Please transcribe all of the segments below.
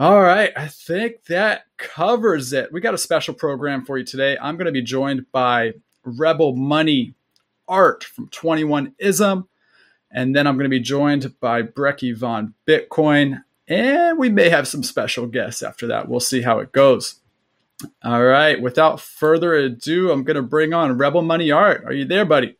All right, I think that covers it. We got a special program for you today. I'm going to be joined by Rebel Money Art from 21 Ism. And then I'm going to be joined by Brekkie Von Bitcoin. And we may have some special guests after that. We'll see how it goes. All right, without further ado, I'm going to bring on Rebel Money Art. Are you there, buddy?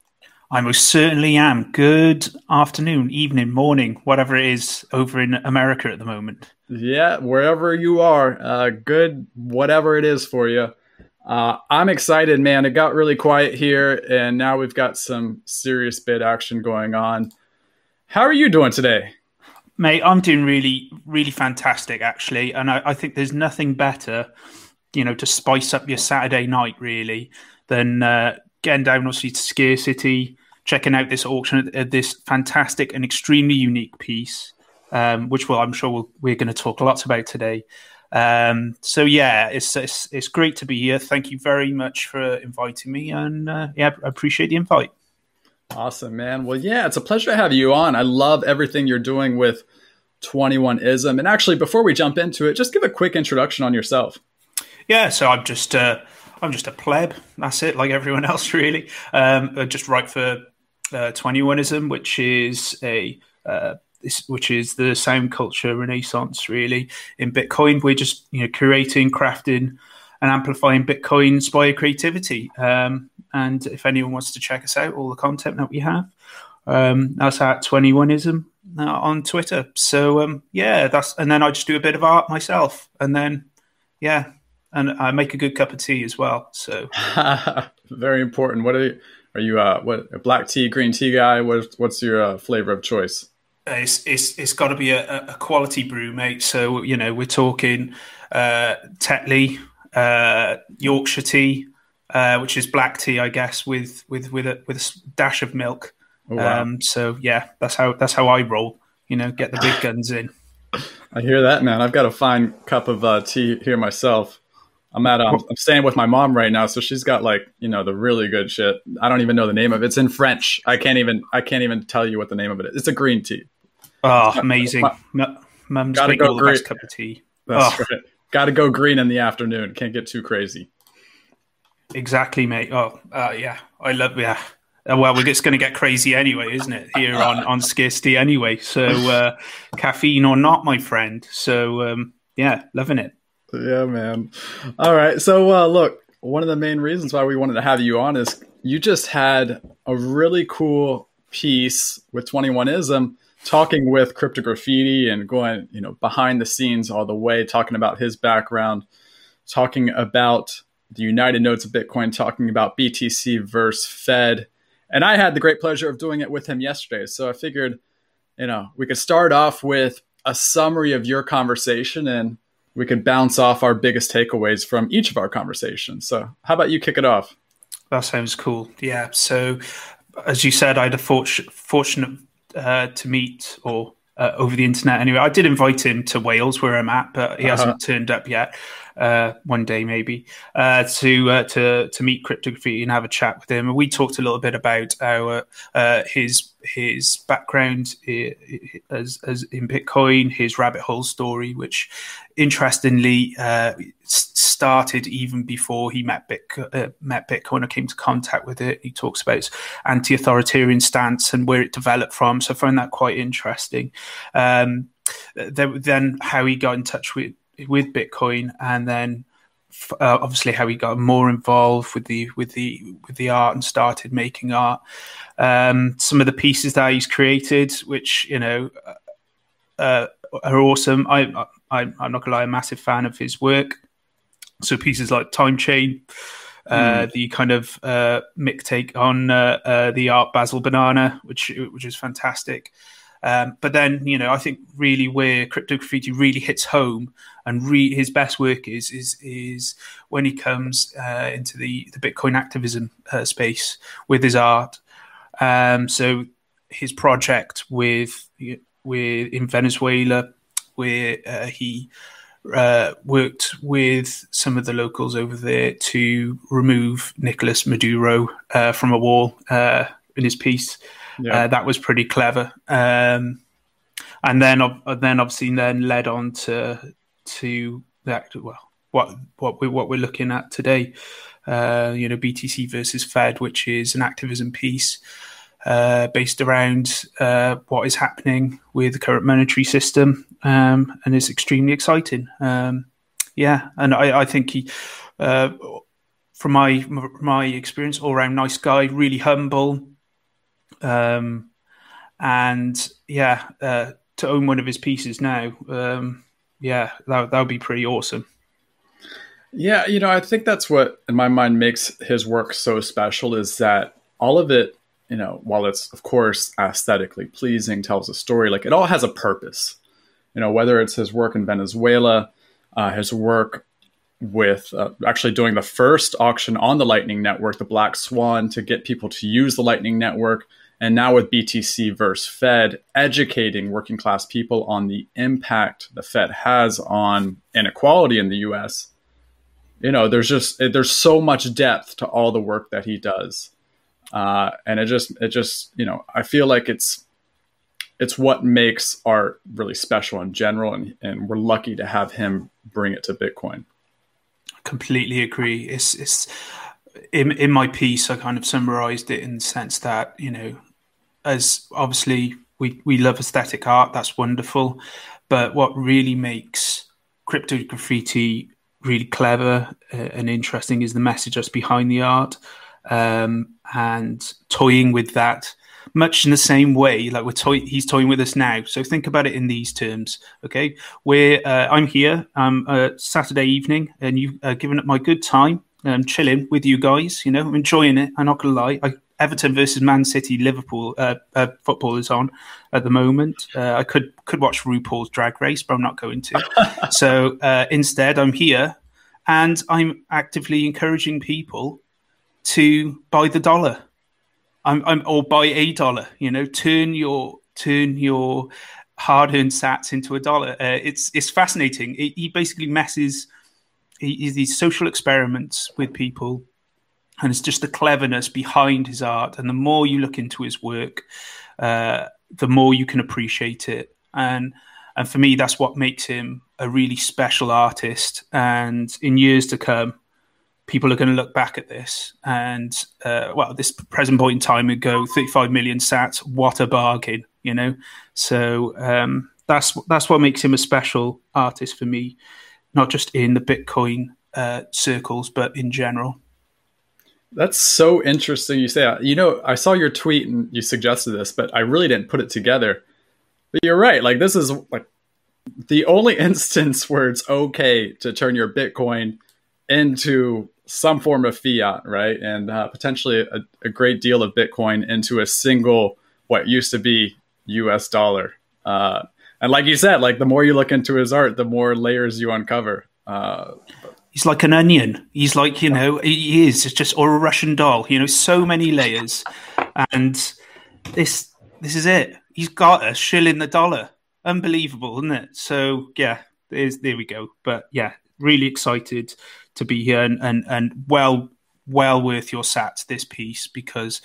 I most certainly am. Good afternoon, evening, morning, whatever it is over in America at the moment. Yeah, wherever you are, uh, good, whatever it is for you. Uh, I'm excited, man. It got really quiet here, and now we've got some serious bid action going on. How are you doing today? Mate, I'm doing really, really fantastic, actually. And I, I think there's nothing better, you know, to spice up your Saturday night, really, than uh, getting down, obviously, to Scarce City, checking out this auction, uh, this fantastic and extremely unique piece um, which will I'm sure we'll, we're going to talk lots about today. Um, so yeah, it's, it's, it's great to be here. Thank you very much for inviting me, and uh, yeah, I appreciate the invite. Awesome, man. Well, yeah, it's a pleasure to have you on. I love everything you're doing with 21 Ism. And actually, before we jump into it, just give a quick introduction on yourself. Yeah, so I'm just uh, I'm just a pleb. That's it, like everyone else, really. Um, I just write for uh, 21 Ism, which is a uh, which is the sound culture renaissance really in Bitcoin. We're just you know curating, crafting, and amplifying Bitcoin inspired creativity. Um, and if anyone wants to check us out, all the content that we have, um, that's at 21ism uh, on Twitter. So um, yeah, that's and then I just do a bit of art myself, and then yeah, and I make a good cup of tea as well. So very important. What are you? Are you uh, what a black tea, green tea guy? What's what's your uh, flavor of choice? it's it's, it's got to be a, a, quality brew, mate. So you know we're talking uh, Tetley, uh, Yorkshire tea, uh, which is black tea, I guess, with with with a with a dash of milk. Oh, wow. um, so yeah, that's how that's how I roll. You know, get the big guns in. I hear that, man. I've got a fine cup of uh, tea here myself. I'm at um, I'm staying with my mom right now, so she's got like you know the really good shit. I don't even know the name of it. It's in French. I can't even I can't even tell you what the name of it is. It's a green tea. Oh, amazing! Mum's Gotta go green. best cup of tea. That's oh. right. Got to go green in the afternoon. Can't get too crazy. Exactly, mate. Oh, uh, yeah. I love yeah. Uh, well, it's going to get crazy anyway, isn't it? Here on on Scarce City anyway. So uh, caffeine or not, my friend. So um, yeah, loving it. Yeah, man. All right. So uh, look, one of the main reasons why we wanted to have you on is you just had a really cool piece with 21ism talking with Crypto Graffiti and going, you know, behind the scenes all the way, talking about his background, talking about the United Nodes of Bitcoin, talking about BTC versus Fed. And I had the great pleasure of doing it with him yesterday. So I figured, you know, we could start off with a summary of your conversation and we could bounce off our biggest takeaways from each of our conversations. So, how about you kick it off? That sounds cool. Yeah. So, as you said, I had a fortunate uh, to meet or uh, over the internet anyway. I did invite him to Wales, where I'm at, but he uh-huh. hasn't turned up yet. Uh, one day maybe uh, to uh, to to meet Crypto Graffiti and have a chat with him. And we talked a little bit about our uh, his his background as, as in Bitcoin, his rabbit hole story, which interestingly uh, started even before he met Bitcoin, uh, met Bitcoin or came to contact with it. He talks about his anti-authoritarian stance and where it developed from. So I found that quite interesting. Um, then how he got in touch with with Bitcoin, and then uh, obviously how he got more involved with the with the with the art and started making art. Um, some of the pieces that he's created, which you know uh, are awesome. I, I am not gonna lie, I'm a massive fan of his work. So pieces like Time Chain. Uh, mm. the kind of uh, Mick take on uh, uh, the art Basel Banana, which which is fantastic. Um, but then, you know, I think really where Crypto Graffiti really hits home and re- his best work is is is when he comes uh, into the the Bitcoin activism uh, space with his art. Um, so his project with with in Venezuela, where uh, he uh, worked with some of the locals over there to remove Nicolas Maduro uh, from a wall uh, in his piece. Yeah. Uh, that was pretty clever. Um, and then, then obviously, then led on to to that. Well, what what we what we're looking at today. Uh, you know, BTC versus Fed, which is an activism piece uh, based around uh, what is happening with the current monetary system, um, and is extremely exciting. Um, yeah, and I, I think he, uh, from my my experience, all around nice guy, really humble, um, and yeah, uh, to own one of his pieces now, um, yeah, that that would be pretty awesome. Yeah, you know, I think that's what in my mind makes his work so special is that all of it, you know, while it's of course aesthetically pleasing, tells a story, like it all has a purpose. You know, whether it's his work in Venezuela, uh, his work with uh, actually doing the first auction on the Lightning Network, the Black Swan, to get people to use the Lightning Network, and now with BTC versus Fed, educating working class people on the impact the Fed has on inequality in the U.S you know there's just there's so much depth to all the work that he does. Uh, and it just it just you know i feel like it's it's what makes art really special in general. And, and we're lucky to have him bring it to bitcoin. Completely agree. It's it's in, in my piece i kind of summarized it in the sense that you know as obviously we we love aesthetic art that's wonderful. But what really makes crypto graffiti really clever uh, and interesting is the message that's behind the art um, and toying with that much in the same way like we're toy- he's toying with us now. So think about it in these terms okay? We're uh, i'm here i'm uh, saturday evening and you've uh, given up my good time i'm chilling with you guys you know i'm enjoying it i'm not gonna lie. I, Everton versus Man City, Liverpool uh, uh, football is on at the moment. Uh, I could could watch RuPaul's Drag Race, but I'm not going to. so uh, instead, I'm here and I'm actively encouraging people to buy the dollar. I'm, I'm or buy a dollar. You know, turn your turn your hard-earned sats into a dollar. Uh, it's it's fascinating. It, he basically messes. He, these social experiments with people and it's just the cleverness behind his art. And the more you look into his work, uh, the more you can appreciate it. And and for me, that's what makes him a really special artist. And in years to come, people are going to look back at this and uh, well, this present point in time ago, 35 million sats. What a bargain, you know. So um, that's that's what makes him a special artist for me, not just in the Bitcoin uh, circles, but in general. That's so interesting you say that. You know, I saw your tweet and you suggested this, but I really didn't put it together. But you're right. Like this is like the only instance where it's okay to turn your Bitcoin into some form of fiat, right? And uh, potentially a, a, great deal of Bitcoin into a single what used to be U.S. dollar. Uh, and like you said, like the more you look into his art, the more layers you uncover. Uh, he's like an onion. He's like you know he is it's just or a Russian doll. You know, so many layers, and this this is it. He's got a shilling the dollar. Unbelievable, isn't it? So yeah, there's there we go. But yeah, really excited to be here and and, and well well worth your sats this piece because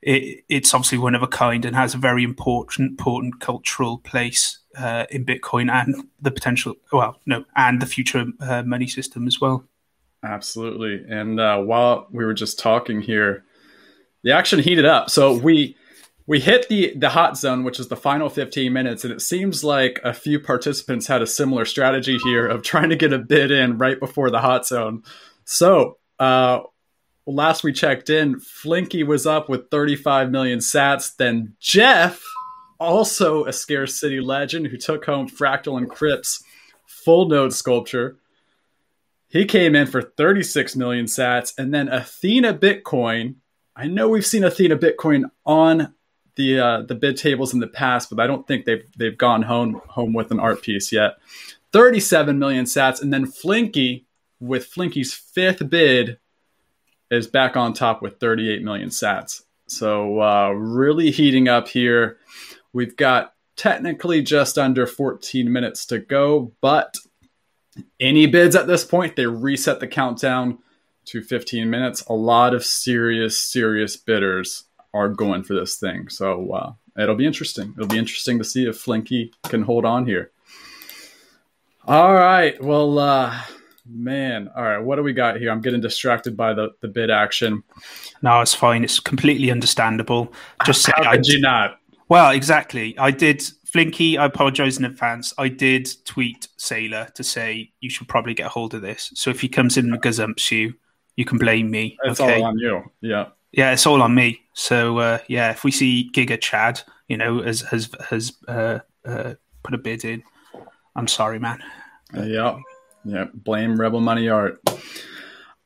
it, it's obviously one of a kind and has a very important important cultural place uh, in Bitcoin and the potential, well, no, and the future uh, money system as well. Absolutely. And uh, while we were just talking here, the action heated up. So we we hit the the hot zone, which is the final 15 minutes, and it seems like a few participants had a similar strategy here of trying to get a bid in right before the hot zone. So uh, last we checked in, Flinky was up with 35 million sats. Then Jeff also a Scarce City legend who took home Fractal Encrypt's full node sculpture. He came in for 36 million sats. And then Athena Bitcoin. I know we've seen Athena Bitcoin on the uh, the bid tables in the past, but I don't think they've they've gone home home with an art piece yet. 37 million sats, and then Flinky with Flinky's fifth bid is back on top with 38 million sats. So uh, really heating up here. We've got technically just under 14 minutes to go, but any bids at this point, they reset the countdown to 15 minutes. A lot of serious, serious bidders are going for this thing. So uh, it'll be interesting. It'll be interesting to see if Flinky can hold on here. All right. Well, uh, man. All right. What do we got here? I'm getting distracted by the, the bid action. No, it's fine. It's completely understandable. Just How say could you not? Well, exactly. I did Flinky. I apologise in advance. I did tweet Saylor to say you should probably get a hold of this. So if he comes in and gazumps you, you can blame me. It's okay? all on you. Yeah. Yeah, it's all on me. So uh, yeah, if we see Giga Chad, you know, has has has uh, uh, put a bid in, I'm sorry, man. Yeah. Yeah. Blame Rebel Money Art.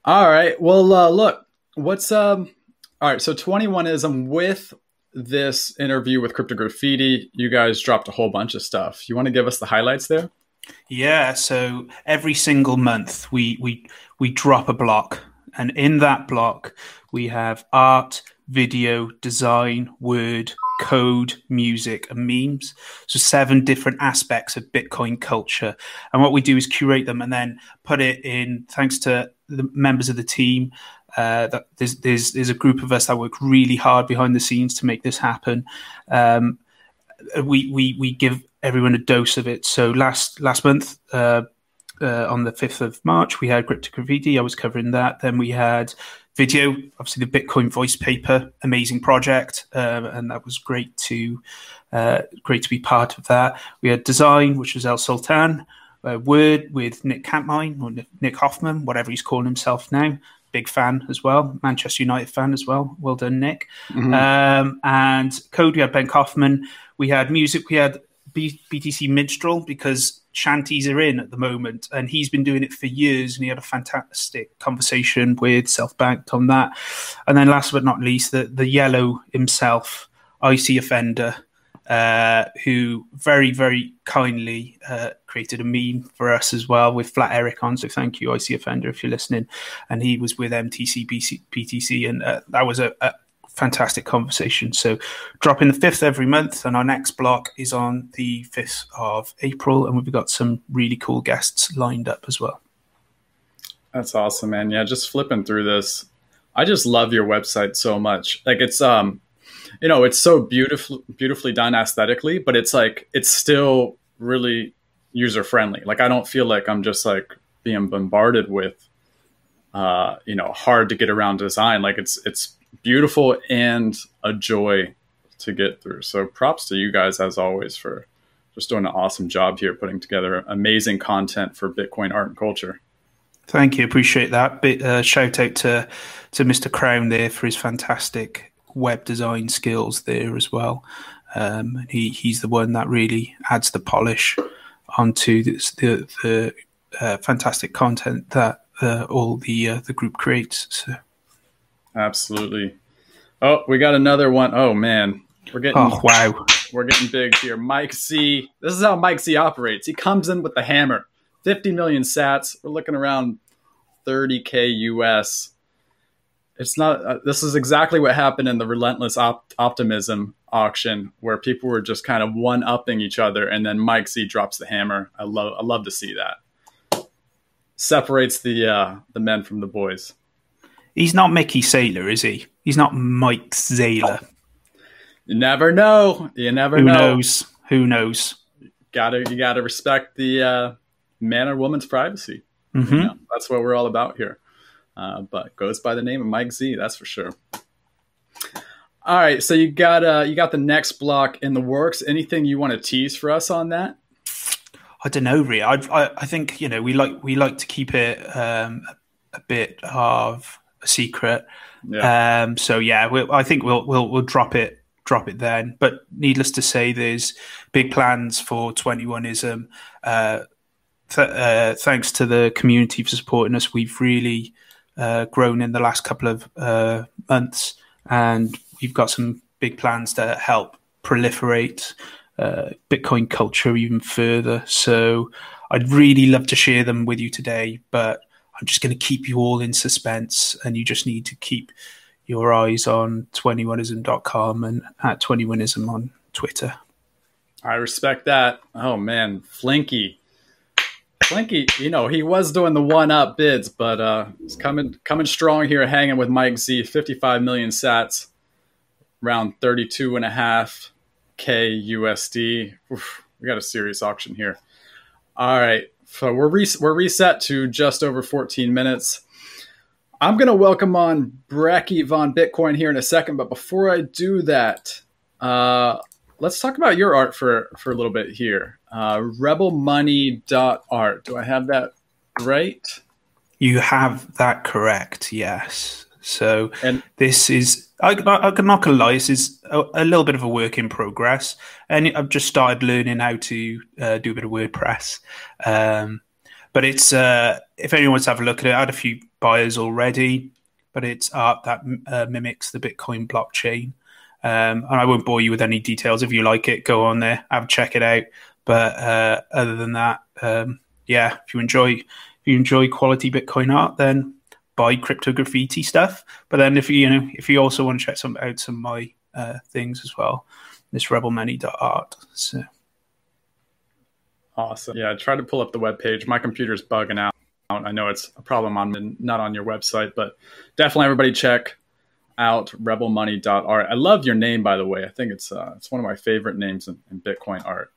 All right. Well, uh, look, what's um. All right. So 21ism with this interview with Crypto Graffiti, you guys dropped a whole bunch of stuff. You want to give us the highlights there? Yeah, so every single month we we we drop a block, and in that block we have art, video, design, word, code, music, and memes. So seven different aspects of Bitcoin culture, and what we do is curate them and then put it in. Thanks to the members of the team, uh, that there's, there's there's a group of us that work really hard behind the scenes to make this happen. Um, we we we give everyone a dose of it. So last last month, uh, uh, on the fifth of March, we had Crypto Graffiti. I was covering that. Then we had video, obviously the Bitcoin voice paper, amazing project, uh, and that was great to uh, great to be part of that. We had design, which was El Sultan. Uh, word with Nick Campmine or Nick Hoffman, whatever he's calling himself now big fan as well, Manchester United fan as well. Well done, Nick. Mm-hmm. Um, and code, we had Ben Kaufman. We had music, we had B- BTC Minstrel because shanties are in at the moment, and he's been doing it for years. And he had a fantastic conversation with Self Banked on that. And then, last but not least, the the yellow himself, IC Offender uh, who very, very kindly uh, created a meme for us as well with Flat Eric on. So thank you, IC Offender, if you're listening. And he was with MTC BC, PTC, and uh, that was a, a, fantastic conversation. So dropping the fifth every month, and our next block is on the fifth of April, and we've got some really cool guests lined up as well. That's awesome, man. Yeah, just flipping through this. I just love your website so much. Like it's um you know, it's so beautiful, beautifully done aesthetically, but it's like it's still really user friendly. Like I don't feel like I'm just like being bombarded with, uh, you know, hard to get around design. Like it's it's beautiful and a joy to get through. So props to you guys as always for just doing an awesome job here, putting together amazing content for Bitcoin art and culture. Thank you, appreciate that. Bit, uh, shout out to to Mr. Crown there for his fantastic web design skills there as well. Um, he he's the one that really adds the polish onto this, the the uh, fantastic content that uh, all the uh, the group creates. So. Absolutely. Oh, we got another one. Oh man, we're getting oh wow, we're getting big here. Mike Z. This is how Mike Z. operates. He comes in with the hammer. 50 million sats. We're looking around 30k US it's not uh, this is exactly what happened in the relentless op- optimism auction where people were just kind of one upping each other and then mike z drops the hammer. I love i love to see that. Separates the uh the men from the boys. He's not mickey saylor is he? He's not mike Saylor. you never know. You never know. who know. knows? Who knows? Gotta you gotta respect the uh man or woman's privacy. Mm-hmm. you know, that's what we're all about here uh, but goes by the name of Mike Z. That's for sure. All right, so you got uh, you got the next block in the works. Anything you want to tease for us on that? I don't know, really. I, I, I think you know we like we like to keep it um, a bit of a secret. Yeah. Um, so yeah, we'll, I think we'll we'll we'll drop it drop it then. But needless to say, there's big plans for 21ism. Uh, th- uh, thanks to the community for supporting us. We've really uh, grown in the last couple of uh, months, and we've got some big plans to help proliferate uh, Bitcoin culture even further. So I'd really love to share them with you today, but I'm just going to keep you all in suspense, and you just need to keep your eyes on 21ism.com and at 21ism on Twitter. I respect that. Oh man, Flinky. Flinky, you know, he was doing the one up bids, but uh, he's coming coming strong here, hanging with Mike Z, 55 million sats, around 32 and a half K USD. Oof, we got a serious auction here. All right, So we're re- we're reset to just over 14 minutes. I'm going to welcome on Brekkie von Bitcoin here in a second, but before I do that, uh, let's talk about your art for for a little bit here. Uh, rebelmoney.art. Do I have that right? You have that correct. Yes. So and this is I, I, I'm not gonna lie. This is a, a, little bit of a work in progress, and I've just started learning how to uh, do a bit of WordPress. Um, but it's uh, if anyone wants to have a look at it, I had a few buyers already. But it's art that uh, mimics the Bitcoin blockchain. Um, and I won't bore you with any details. If you like it, go on there, have check it out. But uh, other than that, um, yeah, if you enjoy if you enjoy quality Bitcoin art, then buy crypto graffiti stuff. But then if you you know if you also want to check some out some of my uh, things as well, this rebelmoney.art. So awesome. Yeah, try to pull up the web page. My computer's bugging out. I know it's a problem on not on your website, but definitely everybody check out rebelmoney.art. I love your name, by the way. I think it's uh, it's one of my favorite names in, in Bitcoin art.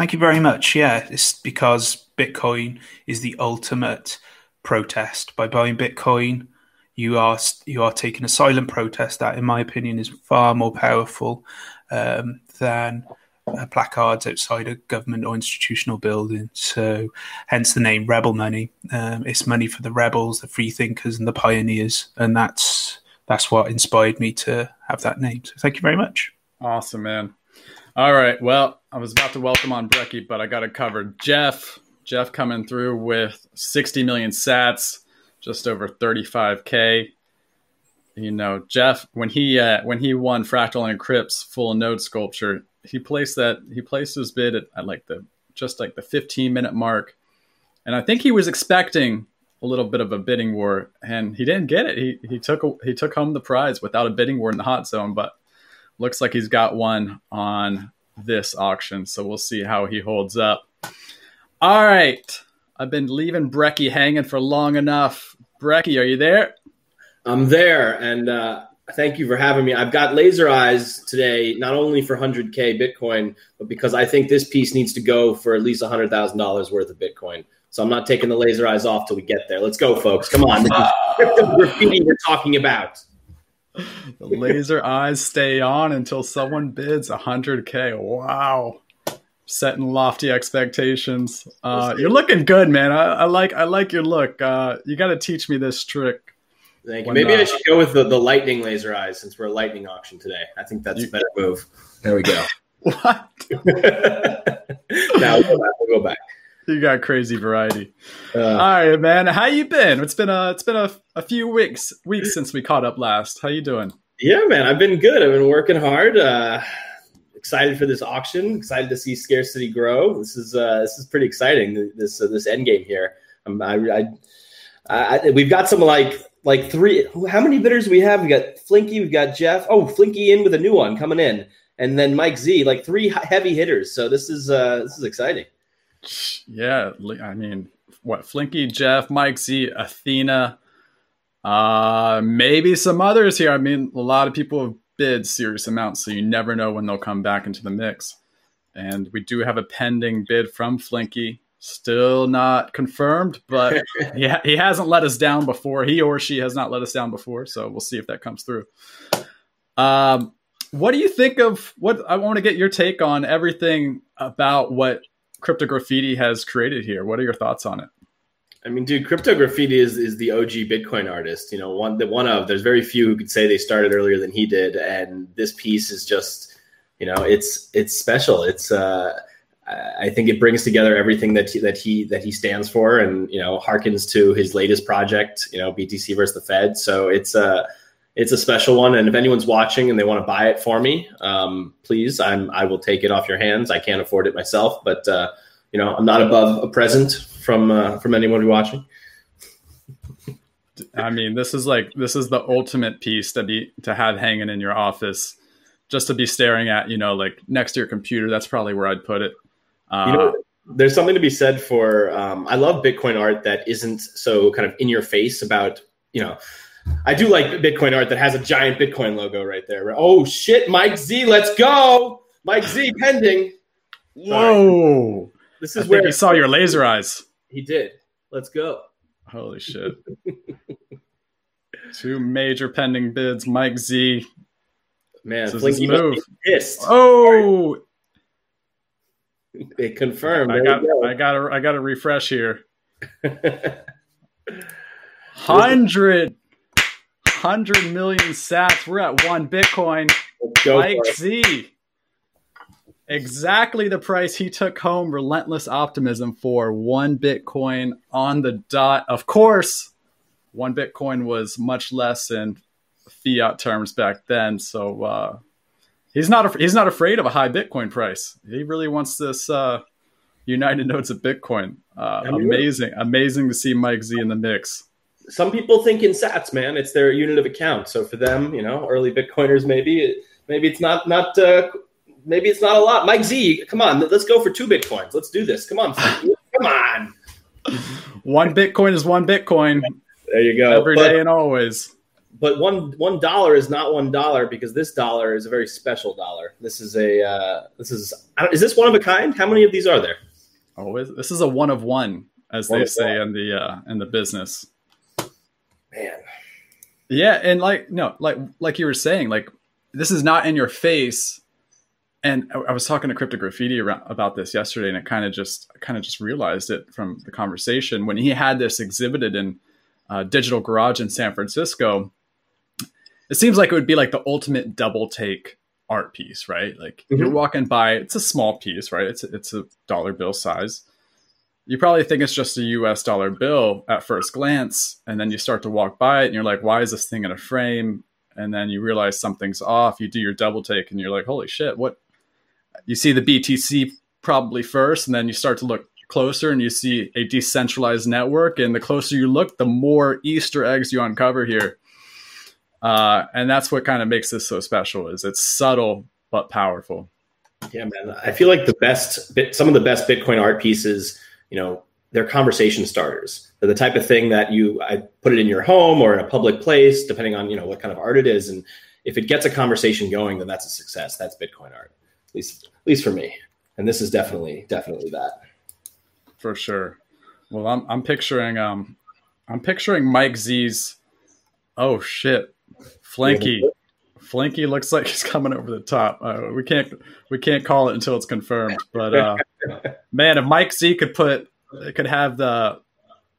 Thank you very much. Yeah, it's because Bitcoin is the ultimate protest. By buying Bitcoin, you are you are taking a silent protest that, in my opinion, is far more powerful um, than uh, placards outside a government or institutional building. So, hence the name Rebel Money. Um, it's money for the rebels, the free thinkers, and the pioneers, and that's that's what inspired me to have that name. So thank you very much. Awesome, man. All right. Well, I was about to welcome on Brekkie, but I got it covered. Jeff, Jeff coming through with 60 million sats, just over 35k. You know, Jeff when he uh, when he won Fractal and Encrypt's full node sculpture, he placed that he placed his bid at, at like the just like the 15 minute mark, and I think he was expecting a little bit of a bidding war, and he didn't get it. He he took he took home the prize without a bidding war in the hot zone, but looks like he's got one on this auction. So we'll see how he holds up. All right, I've been leaving Brekkie hanging for long enough. Brekkie, are you there? I'm there, and uh, thank you for having me. I've got laser eyes today, not only for 100k Bitcoin, but because I think this piece needs to go for at least $100,000 worth of Bitcoin. So I'm not taking the laser eyes off till we get there. Let's go, folks. Come on. crypto graffiti we're talking about. The laser eyes stay on until someone bids 100K. Wow. Setting lofty expectations. Uh, you're looking good, man. I, I, like I like your look. Uh, you got to teach me this trick. Thank you. When, Maybe uh, I should go with the, the lightning laser eyes since we're a lightning auction today. I think that's you, a better move. There we go. what? now we'll go back. We'll go back you got crazy variety. Uh, All right, man. How you been? It's been a it's been a, a few weeks weeks since we caught up last. How you doing? Yeah, man. I've been good. I've been working hard. Uh, excited for this auction. Excited to see Scarce City grow. This is uh, this is pretty exciting. This uh, this end game here. Um, I, I, I, we've got some like like three. How many bidders we have? We got Flinky. We've got Jeff. Oh, Flinky in with a new one coming in, and then Mike Z. Like three heavy hitters. So this is uh, this is exciting. Yeah, I mean, what Flinky, Jeff, Mike Z, Athena, uh, maybe some others here. I mean, a lot of people have bid serious amounts, so you never know when they'll come back into the mix. And we do have a pending bid from Flinky, still not confirmed, but he, ha- he hasn't let us down before. He or she has not let us down before, so we'll see if that comes through. Um, what do you think of what I want to get your take on everything about what Crypto Graffiti has created here. What are your thoughts on it? I mean, dude, Crypto Graffiti is, is the OG Bitcoin artist. You know, one the one of. There's very few who could say they started earlier than he did, and this piece is just, you know, it's it's special. It's uh, I think it brings together everything that he, that he that he stands for, and you know, harkens to his latest project. You know, BTC versus the Fed. So it's uh, it's a special one, and if anyone's watching and they want to buy it for me, um, please, I'm I will take it off your hands. I can't afford it myself, but uh, you know I'm not above a present from uh, from anyone watching. I mean, this is like this is the ultimate piece to be to have hanging in your office, just to be staring at. You know, like next to your computer. That's probably where I'd put it. Uh, you know, there's something to be said for. Um, I love Bitcoin art that isn't so kind of in your face about you know I do like Bitcoin art that has a giant Bitcoin logo right there. Oh shit, Mike Z, let's go. Mike Z pending. Whoa. this is I where he saw your laser eyes. he did. Let's go. Holy shit. Two major pending bids. Mike Z. Man, This is Flinky move. pissed. Oh, it confirmed. I got, you I got to, I got to refresh here. Hundred, hundred million sats. We're at one Bitcoin. Mike. Z. Exactly the price he took home relentless optimism for one Bitcoin on the dot. Of course, one Bitcoin was much less in fiat terms back then. So uh, he's not he's not afraid of a high Bitcoin price. He really wants this uh, United Nodes of Bitcoin. Uh, amazing, amazing to see Mike Z in the mix. Some people think in Sats, man. It's their unit of account. So for them, you know, early Bitcoiners, maybe maybe it's not not uh, maybe it's not a lot. Mike Z, come on, let's go for two Bitcoins. Let's do this. Come on, come on. One Bitcoin is one Bitcoin There you go. every day but, and always. but one one dollar is not one dollar because this dollar is a very special dollar. This is a uh, this is is this one of a kind? How many of these are there? Always, this is a one of one, as One they say one. in the uh, in the business. Yeah, and like no, like like you were saying, like this is not in your face. And I, I was talking to Crypto Graffiti around, about this yesterday, and it kind of just kind of just realized it from the conversation when he had this exhibited in uh, Digital Garage in San Francisco. It seems like it would be like the ultimate double take art piece, right? Like you're Mhm. walking by, it's a small piece, right? It's a, it's a dollar bill size. You probably think it's just a US dollar bill at first glance, and then you start to walk by it and you're like, why is this thing in a frame? And then you realize something's off. You do your double take and you're like, holy shit, what? You see the BTC probably first, and then you start to look closer and you see a decentralized network. And the closer you look, the more Easter eggs you uncover here. Uh, and that's what kind of makes this so special is it's subtle but powerful. Yeah, man. I feel like the best, some of the best Bitcoin art pieces, you know, they're conversation starters. They're the type of thing that you, I put it in your home or in a public place, depending on, you know, what kind of art it is. And if it gets a conversation going, then that's a success. That's Bitcoin art, at least, at least for me. And this is definitely, definitely that. for sure. Well, I'm I'm picturing um I'm picturing Mike Z's. Oh shit, Flinky. Flinky looks like he's coming over the top. Uh, we can't we can't call it until it's confirmed. But uh, man, if Mike Z could put could have the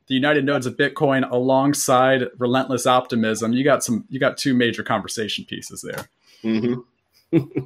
the United Nodes of Bitcoin alongside Relentless Optimism, you got some you got two major conversation pieces there. Mm-hmm.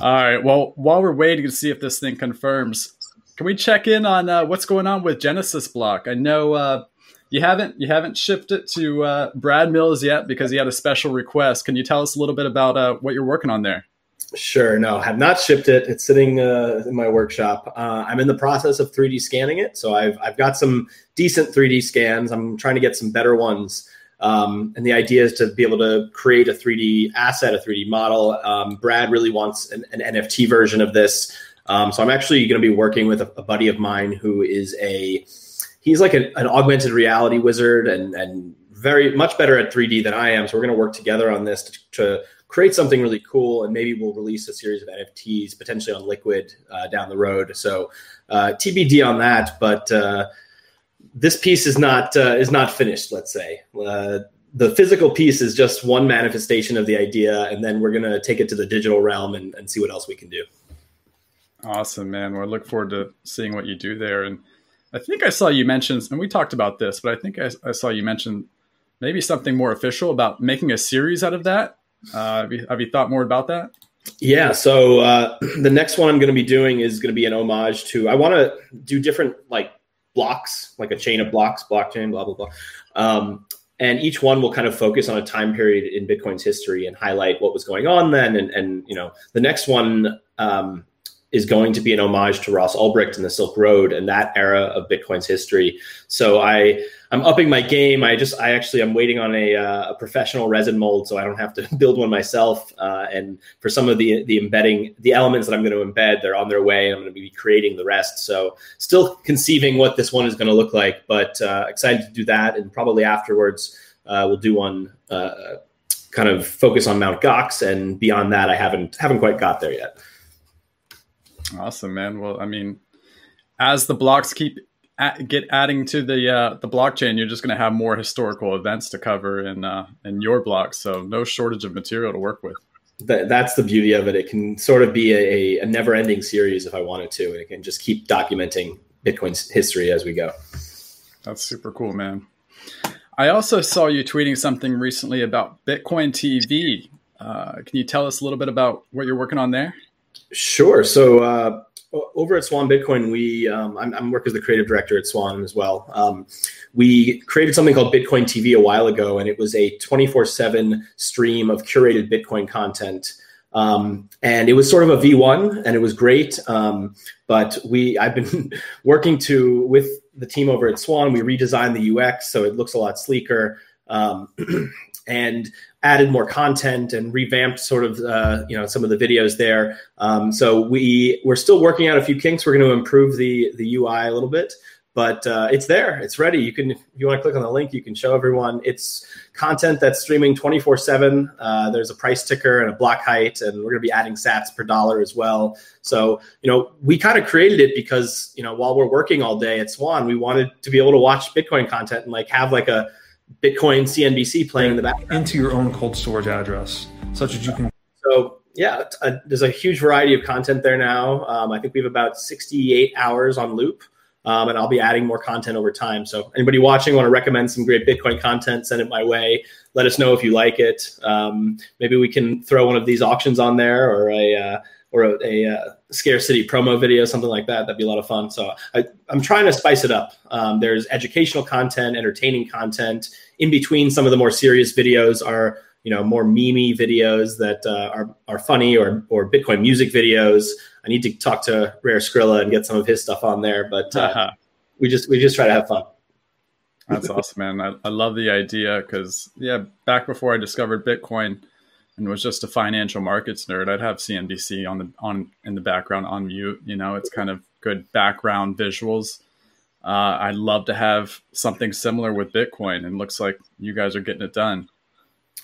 All right. Well, while we're waiting to see if this thing confirms, can we check in on uh, what's going on with Genesis Block? I know uh, you haven't you haven't shipped it to uh, Brad Mills yet because he had a special request. Can you tell us a little bit about uh, what you're working on there? Sure. No, have not shipped it. It's sitting uh, in my workshop. Uh, I'm in the process of 3D scanning it, so I've I've got some decent 3D scans. I'm trying to get some better ones. Um, and the idea is to be able to create a 3D asset, a 3D model. Um, Brad really wants an, an NFT version of this. Um, so I'm actually going to be working with a, a buddy of mine who is a he's like an, an augmented reality wizard and and very much better at 3D than I am. So we're going to work together on this to, to create something really cool, and maybe we'll release a series of NFTs potentially on Liquid uh, down the road. So uh, TBD on that, but uh, this piece is not uh, is not finished. Let's say uh, the physical piece is just one manifestation of the idea, and then we're gonna take it to the digital realm and, and see what else we can do. Awesome, man. Well, I look forward to seeing what you do there. And I think I saw you mention, and we talked about this, but I think I, I saw you mention maybe something more official about making a series out of that. Uh, have, you, have you thought more about that? Yeah, so uh, the next one I'm going to be doing is going to be an homage to. I want to do different like blocks, like a chain of blocks, blockchain, blah blah blah, um, and each one will kind of focus on a time period in Bitcoin's history and highlight what was going on then. And and you know, the next one um, is going to be an homage to Ross Ulbricht and the Silk Road and that era of Bitcoin's history. So I I'm upping my game. I just I actually I'm waiting on a, uh, a professional resin mold so I don't have to build one myself. Uh, and for some of the the embedding the elements that I'm going to embed, they're on their way. I'm going to be creating the rest. So still conceiving what this one is going to look like, but uh, excited to do that. And probably afterwards uh, we'll do one uh, kind of focus on Mount Gox. And beyond that, I haven't haven't quite got there yet. Awesome, man. Well, I mean, as the blocks keep at, get adding to the uh, the blockchain, you're just going to have more historical events to cover in uh, in your block. So no shortage of material to work with. That, that's the beauty of it. It can sort of be a, a never ending series if I wanted to, and it can just keep documenting Bitcoin's history as we go. That's super cool, man. I also saw you tweeting something recently about Bitcoin TV. Uh, can you tell us a little bit about what you're working on there? Sure. So uh, over at Swan Bitcoin, we um, I'm, I'm work as the creative director at Swan as well. Um, we created something called Bitcoin TV a while ago, and it was a 24/7 stream of curated Bitcoin content. Um, and it was sort of a V1, and it was great. Um, but we I've been working to with the team over at Swan. We redesigned the UX so it looks a lot sleeker. And added more content and revamped sort of uh, you know some of the videos there. Um, so we we're still working out a few kinks. We're going to improve the the UI a little bit, but uh, it's there. It's ready. You can if you want to click on the link, you can show everyone. It's content that's streaming 24 uh, 7 there's a price ticker and a block height and we're going to be adding sats per dollar as well so you know we kind of created it because you know while we're working all day at swan we wanted to be able to watch bitcoin content and like have like a Bitcoin CNBC playing in the background. Into your own cold storage address, such as you can. So, yeah, uh, there's a huge variety of content there now. Um, I think we have about 68 hours on loop. Um, and I'll be adding more content over time. So, anybody watching want to recommend some great Bitcoin content, send it my way. Let us know if you like it. Um, maybe we can throw one of these auctions on there, or a uh, or a, a, uh, Scarce City promo video, something like that. That'd be a lot of fun. So I, am trying to spice it up. Um, there's educational content, entertaining content. In between some of the more serious videos are you know more memey videos that uh, are are funny or or Bitcoin music videos. I need to talk to Rare Skrilla and get some of his stuff on there, but uh, uh-huh. we just we just try to have fun. That's awesome, man. I, I love the idea because yeah, back before I discovered Bitcoin and was just a financial markets nerd, I'd have CNBC on the on in the background on mute. You know, it's kind of good background visuals. Uh, I'd love to have something similar with Bitcoin, and looks like you guys are getting it done.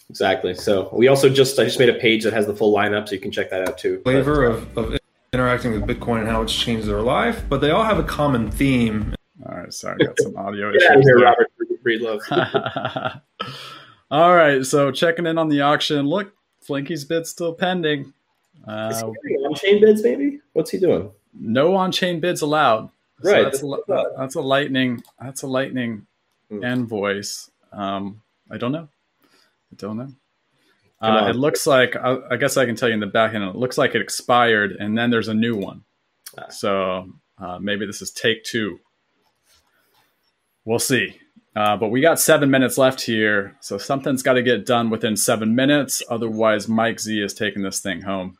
Exactly. So we also just I just made a page that has the full lineup, so you can check that out too. Flavor of, of interacting with Bitcoin and how it's changed their life, but they all have a common theme. All right, sorry, I got some audio issues. Yeah, here, Robert Breedlove. all right, so checking in on the auction. Look, Flinky's bid's still pending. Uh, Is he on chain bids, maybe? What's he doing? No on chain bids allowed. So right. That's, that's, a, that's a lightning. That's a lightning hmm. invoice. Um, I don't know. I don't know. Uh, it looks like I, I, guess I can tell you in the back end. It looks like it expired, and then there's a new one. Ah. So uh, maybe this is take two. We'll see. Uh, but we got seven minutes left here, so something's got to get done within seven minutes. Otherwise, Mike Z is taking this thing home.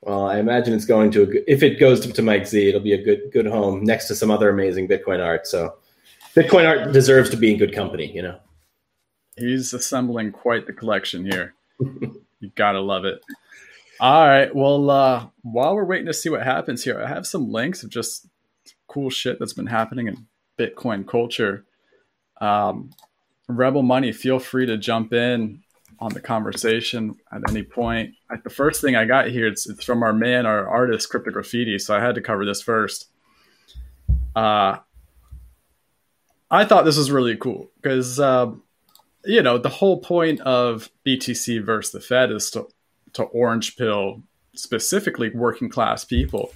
Well, I imagine it's going to. A, if it goes to, to Mike Z, it'll be a good good home next to some other amazing Bitcoin art. So, Bitcoin art deserves to be in good company. You know, he's assembling quite the collection here. you gotta love it. All right. Well, uh, while we're waiting to see what happens here, I have some links of just cool shit that's been happening in Bitcoin culture. Um, Rebel Money, feel free to jump in on the conversation at any point. the first thing I got here, it's, it's from our man, our artist, Crypto Graffiti. So I had to cover this first. Uh, I thought this was really cool because, uh, you know, the whole point of BTC versus the Fed is to, to orange pill specifically working class people.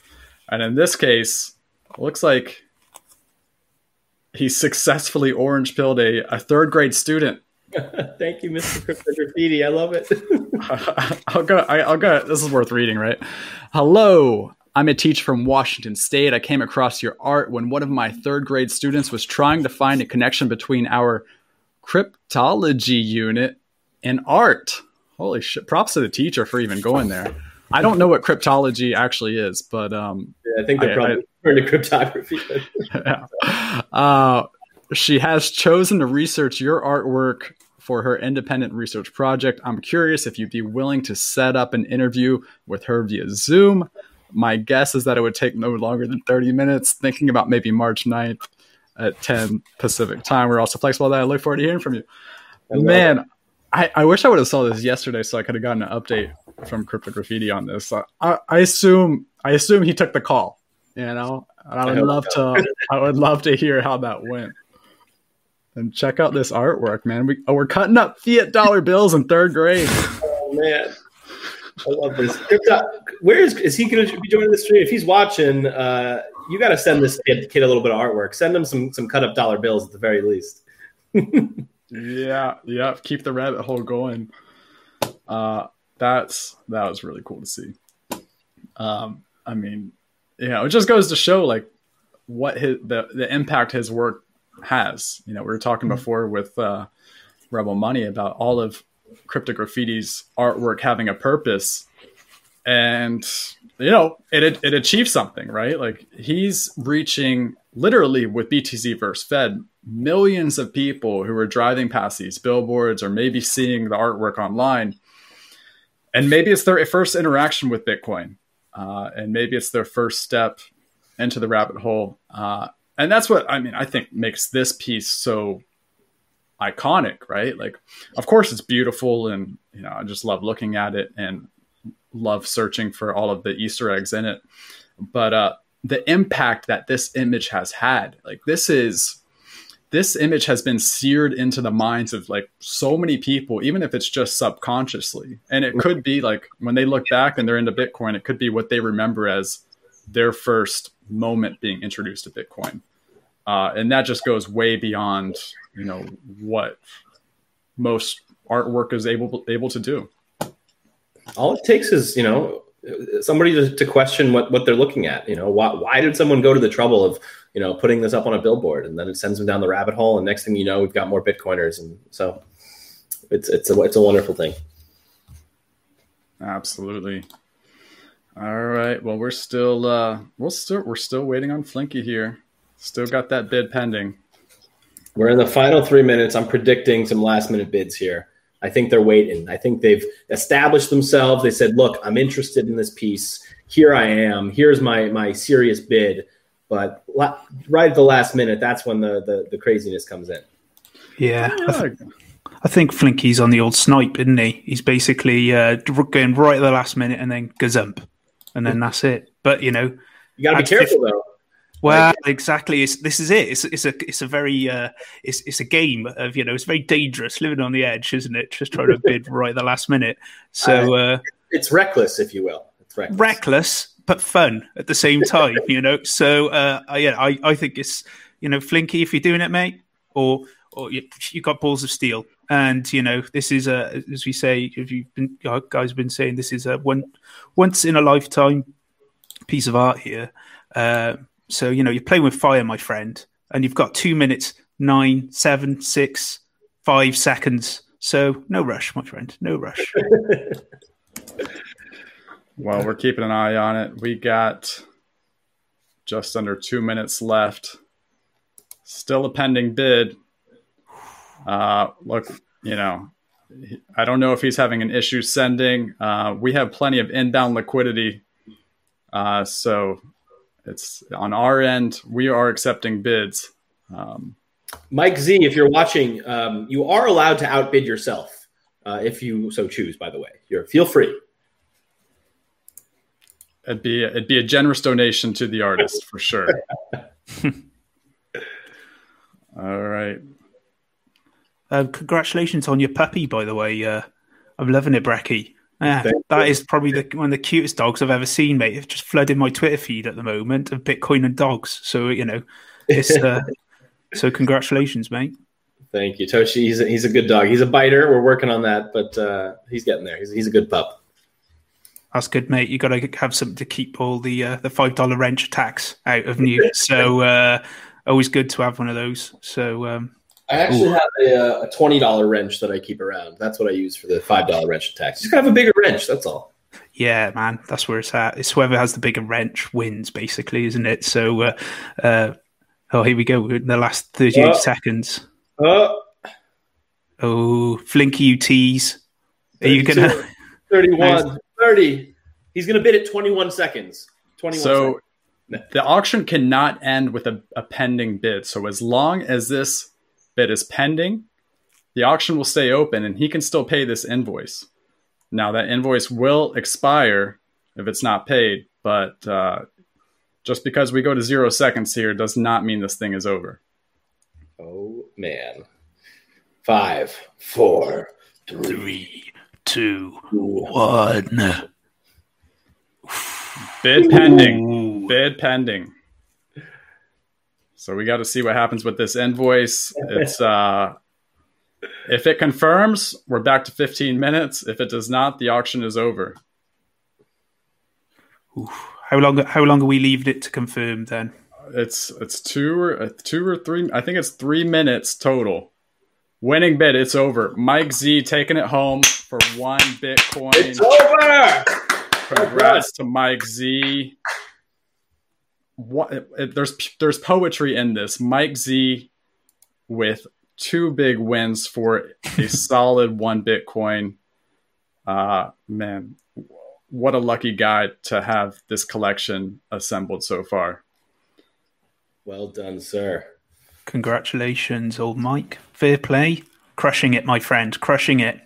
And in this case, looks like he successfully orange pilled a, a third grade student. Thank you, Mr. Crypto Graffiti. I love it. I'll go. I, will go. This is worth reading, right? Hello. I'm a teacher from Washington State. I came across your art when one of my third grade students was trying to find a connection between our cryptology unit and art. Holy shit. Props to the teacher for even going there. I don't know what cryptology actually is, but um, yeah, I think they're probably into cryptography. yeah. uh, she has chosen to research your artwork for her independent research project. I'm curious if you'd be willing to set up an interview with her via Zoom. My guess is that it would take no longer than 30 minutes. Thinking about maybe March 9th at 10 Pacific time. We're also flexible that. I look forward to hearing from you. Man, I, I wish I would have saw this yesterday so I could have gotten an update from Crypto Graffiti on this. I, I assume I assume he took the call You know, and I would I love so. to. I would love to hear how that went. And check out this artwork, man. We oh, we're cutting up fiat dollar bills in third grade. Oh man, I love this. Where is is he going to be joining the stream? If he's watching, uh, you got to send this kid, kid a little bit of artwork. Send him some some cut up dollar bills at the very least. yeah, yeah. Keep the rabbit hole going. Uh, that's that was really cool to see. Um, I mean, yeah, it just goes to show like what his the the impact his work has. You know, we were talking mm-hmm. before with uh, RebelMoney about all of Cryptograffiti's artwork having a purpose, and you know, it it achieved something, right? Like he's reaching literally with BTC verse Fed millions of people who are driving past these billboards or maybe seeing the artwork online, and maybe it's their first interaction with Bitcoin, uh, and maybe it's their first step into the rabbit hole. Uh, and that's what I mean. I think makes this piece so iconic, right? Like, of course, it's beautiful, and you know, I just love looking at it and love searching for all of the Easter eggs in it. But uh, the impact that this image has had, like, this is this image has been seared into the minds of like so many people, even if it's just subconsciously. And it could be like when they look back and they're into Bitcoin, it could be what they remember as their first moment being introduced to Bitcoin. Uh, and that just goes way beyond, you know, what most artwork is able able to do. All it takes is, you know, somebody to, to question what, what they're looking at. You know, why, why did someone go to the trouble of, you know, putting this up on a billboard and then it sends them down the rabbit hole. And next thing you know, we've got more Bitcoiners. And so it's, it's a, it's a wonderful thing. Absolutely. All right. Well, we're still uh, we'll still we're still waiting on Flinky here. Still got that bid pending. We're in the final three minutes. I'm predicting some last minute bids here. I think they're waiting. I think they've established themselves. They said, "Look, I'm interested in this piece. Here I am. Here's my my serious bid." But la- right at the last minute, that's when the the, the craziness comes in. Yeah. I, th- I think Flinky's on the old snipe, isn't he? He's basically uh, going right at the last minute and then gazump and then that's it. But you know, you got to be careful though. Well, exactly. It's, this is it. It's, it's a it's a very uh, it's it's a game of you know it's very dangerous living on the edge, isn't it? Just trying to bid right at the last minute. So uh, it's reckless, if you will. It's reckless. reckless, but fun at the same time. you know. So uh, yeah, I I think it's you know Flinky if you're doing it, mate, or or you, you got balls of steel. And you know, this is a, as we say, if you've been guys have been saying, this is a one once in a lifetime piece of art here. Uh, so you know, you're playing with fire, my friend, and you've got two minutes, nine, seven, six, five seconds. So no rush, my friend, no rush. well, we're keeping an eye on it. We got just under two minutes left. Still a pending bid. Uh, look, you know, I don't know if he's having an issue sending. Uh, we have plenty of inbound liquidity. Uh, so it's on our end, we are accepting bids. Um, Mike Z, if you're watching, um, you are allowed to outbid yourself uh, if you so choose, by the way. You're, feel free. It'd be, it'd be a generous donation to the artist for sure. All right. Uh, congratulations on your puppy, by the way. Uh, I'm loving it, Brekkie. Yeah, that is probably the, one of the cutest dogs I've ever seen, mate. It's just flooding my Twitter feed at the moment of Bitcoin and dogs. So you know, it's uh, so congratulations, mate. Thank you, Toshi. He's a, he's a good dog. He's a biter. We're working on that, but uh, he's getting there. He's, he's a good pup. That's good, mate. You got to have something to keep all the uh, the five dollar wrench tax out of you. so uh, always good to have one of those. So um, I actually Ooh. have a, uh, a twenty dollar wrench that I keep around. That's what I use for the five dollar wrench tax. Just gotta have a bigger wrench. That's all. Yeah, man, that's where it's at. It's whoever has the bigger wrench wins, basically, isn't it? So, uh, uh, oh, here we go. In the last thirty-eight seconds. Oh, oh, Flinky, you tease. Are you gonna 31, 30. He's gonna bid at twenty-one seconds. Twenty-one. So. Seconds. The auction cannot end with a, a pending bid. So as long as this bid is pending, the auction will stay open and he can still pay this invoice. Now, that invoice will expire if it's not paid, but uh, Just because we go to zero seconds here does not mean this thing is over. Oh man. Five, four, three, Three, two, one. Bid pending. Ooh. Bid pending. So we got to see what happens with this invoice. It's uh if it confirms, we're back to 15 minutes. If it does not, the auction is over. How long? How long are we leaving it to confirm then? It's it's two or uh, two or three. I think it's three minutes total. Winning bid. It's over. Mike Z taking it home for one Bitcoin. It's over. Congrats to Mike Z. What it- it- there's there's poetry in this. Mike Z with two big wins for a solid one Bitcoin. Uh man, what a lucky guy to have this collection assembled so far. Well done, sir. Congratulations, old Mike. Fair play. Crushing it, my friend. Crushing it.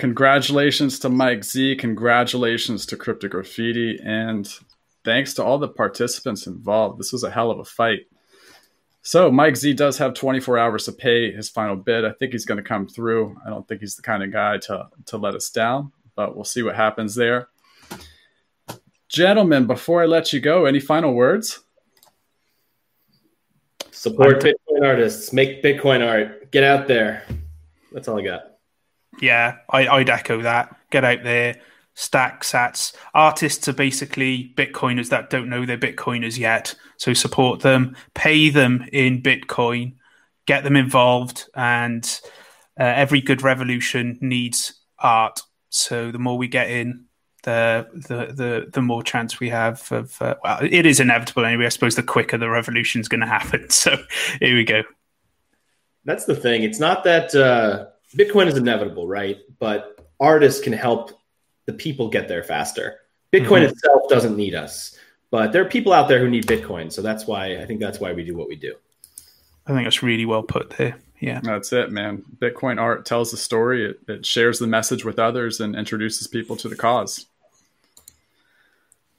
Congratulations to Mike Z. Congratulations to Cryptograffiti. And thanks to all the participants involved. This was a hell of a fight. So, Mike Z does have 24 hours to pay his final bid. I think he's going to come through. I don't think he's the kind of guy to, to let us down, but we'll see what happens there. Gentlemen, before I let you go, any final words? Support Bitcoin artists. Make Bitcoin art. Get out there. That's all I got. Yeah, I, I'd echo that. Get out there, stack sats. Artists are basically Bitcoiners that don't know they're Bitcoiners yet. So support them, pay them in Bitcoin, get them involved, and uh, every good revolution needs art. So the more we get in, the the the, the more chance we have of. Uh, well, it is inevitable anyway. I suppose the quicker the revolution's going to happen. So here we go. That's the thing. It's not that uh, Bitcoin is inevitable, right? But artists can help the people get there faster. Bitcoin Mhm. itself doesn't need us, but there are people out there who need Bitcoin. So that's why I think that's why we do what we do. I think that's really well put there. Yeah. That's it, man. Bitcoin art tells the story, it, it shares the message with others, and introduces people to the cause.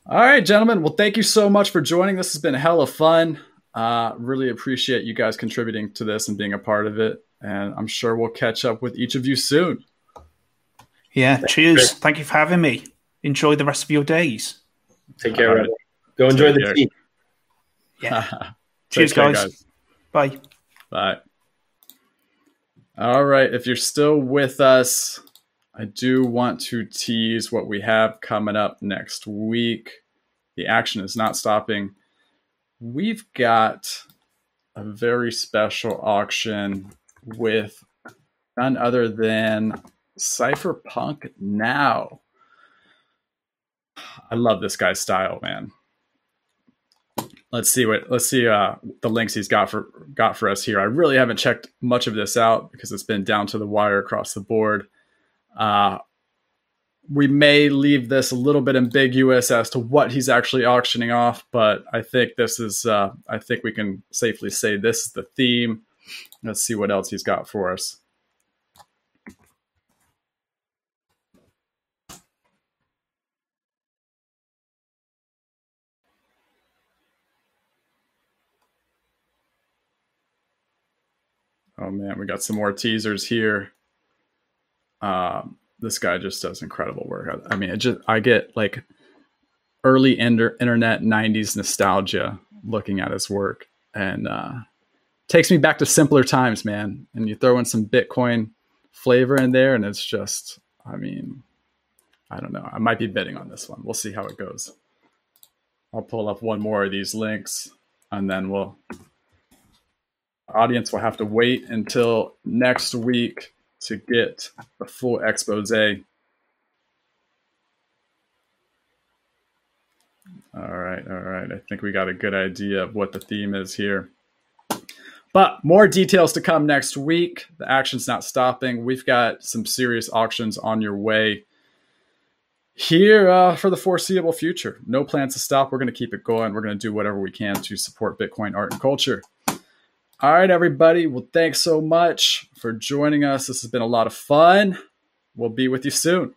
All right, gentlemen. Well, thank you so much for joining. This has been hella fun. Uh, really appreciate you guys contributing to this and being a part of it. And I'm sure we'll catch up with each of you soon. Yeah, cheers. Chris. Thank you for having me. Enjoy the rest of your days. Take care, All right. everyone. Go enjoy Take the care. tea. Yeah. Take cheers, care, guys. Bye. Bye. All right. If you're still with us, I do want to tease what we have coming up next week. The action is not stopping. We've got a very special auction with none other than Cypherpunk Now. I love this guy's style, man let's see what let's see uh, the links he's got for got for us here. I really haven't checked much of this out because it's been down to the wire across the board. Uh, we may leave this a little bit ambiguous as to what he's actually auctioning off, but I think this is uh, I think we can safely say this is the theme. Let's see what else he's got for us. Oh man, we got some more teasers here. Um, this guy just does incredible work. I, mean, it just I get like early inter- internet '90s nostalgia looking at his work, and uh, takes me back to simpler times, man. And you throw in some Bitcoin flavor in there, and it's just, I mean, I don't know. I might be betting on this one. We'll see how it goes. I'll pull up one more of these links, and then we'll audience will have to wait until next week to get the full expose. All right, all right. I think we got a good idea of what the theme is here. But more details to come next week. The action's not stopping. We've got some serious auctions on your way here uh, for the foreseeable future. No plans to stop. We're going to keep it going. We're going to do whatever we can to support Bitcoin art and culture. All right, everybody. Well, thanks so much for joining us. This has been a lot of fun. We'll be with you soon.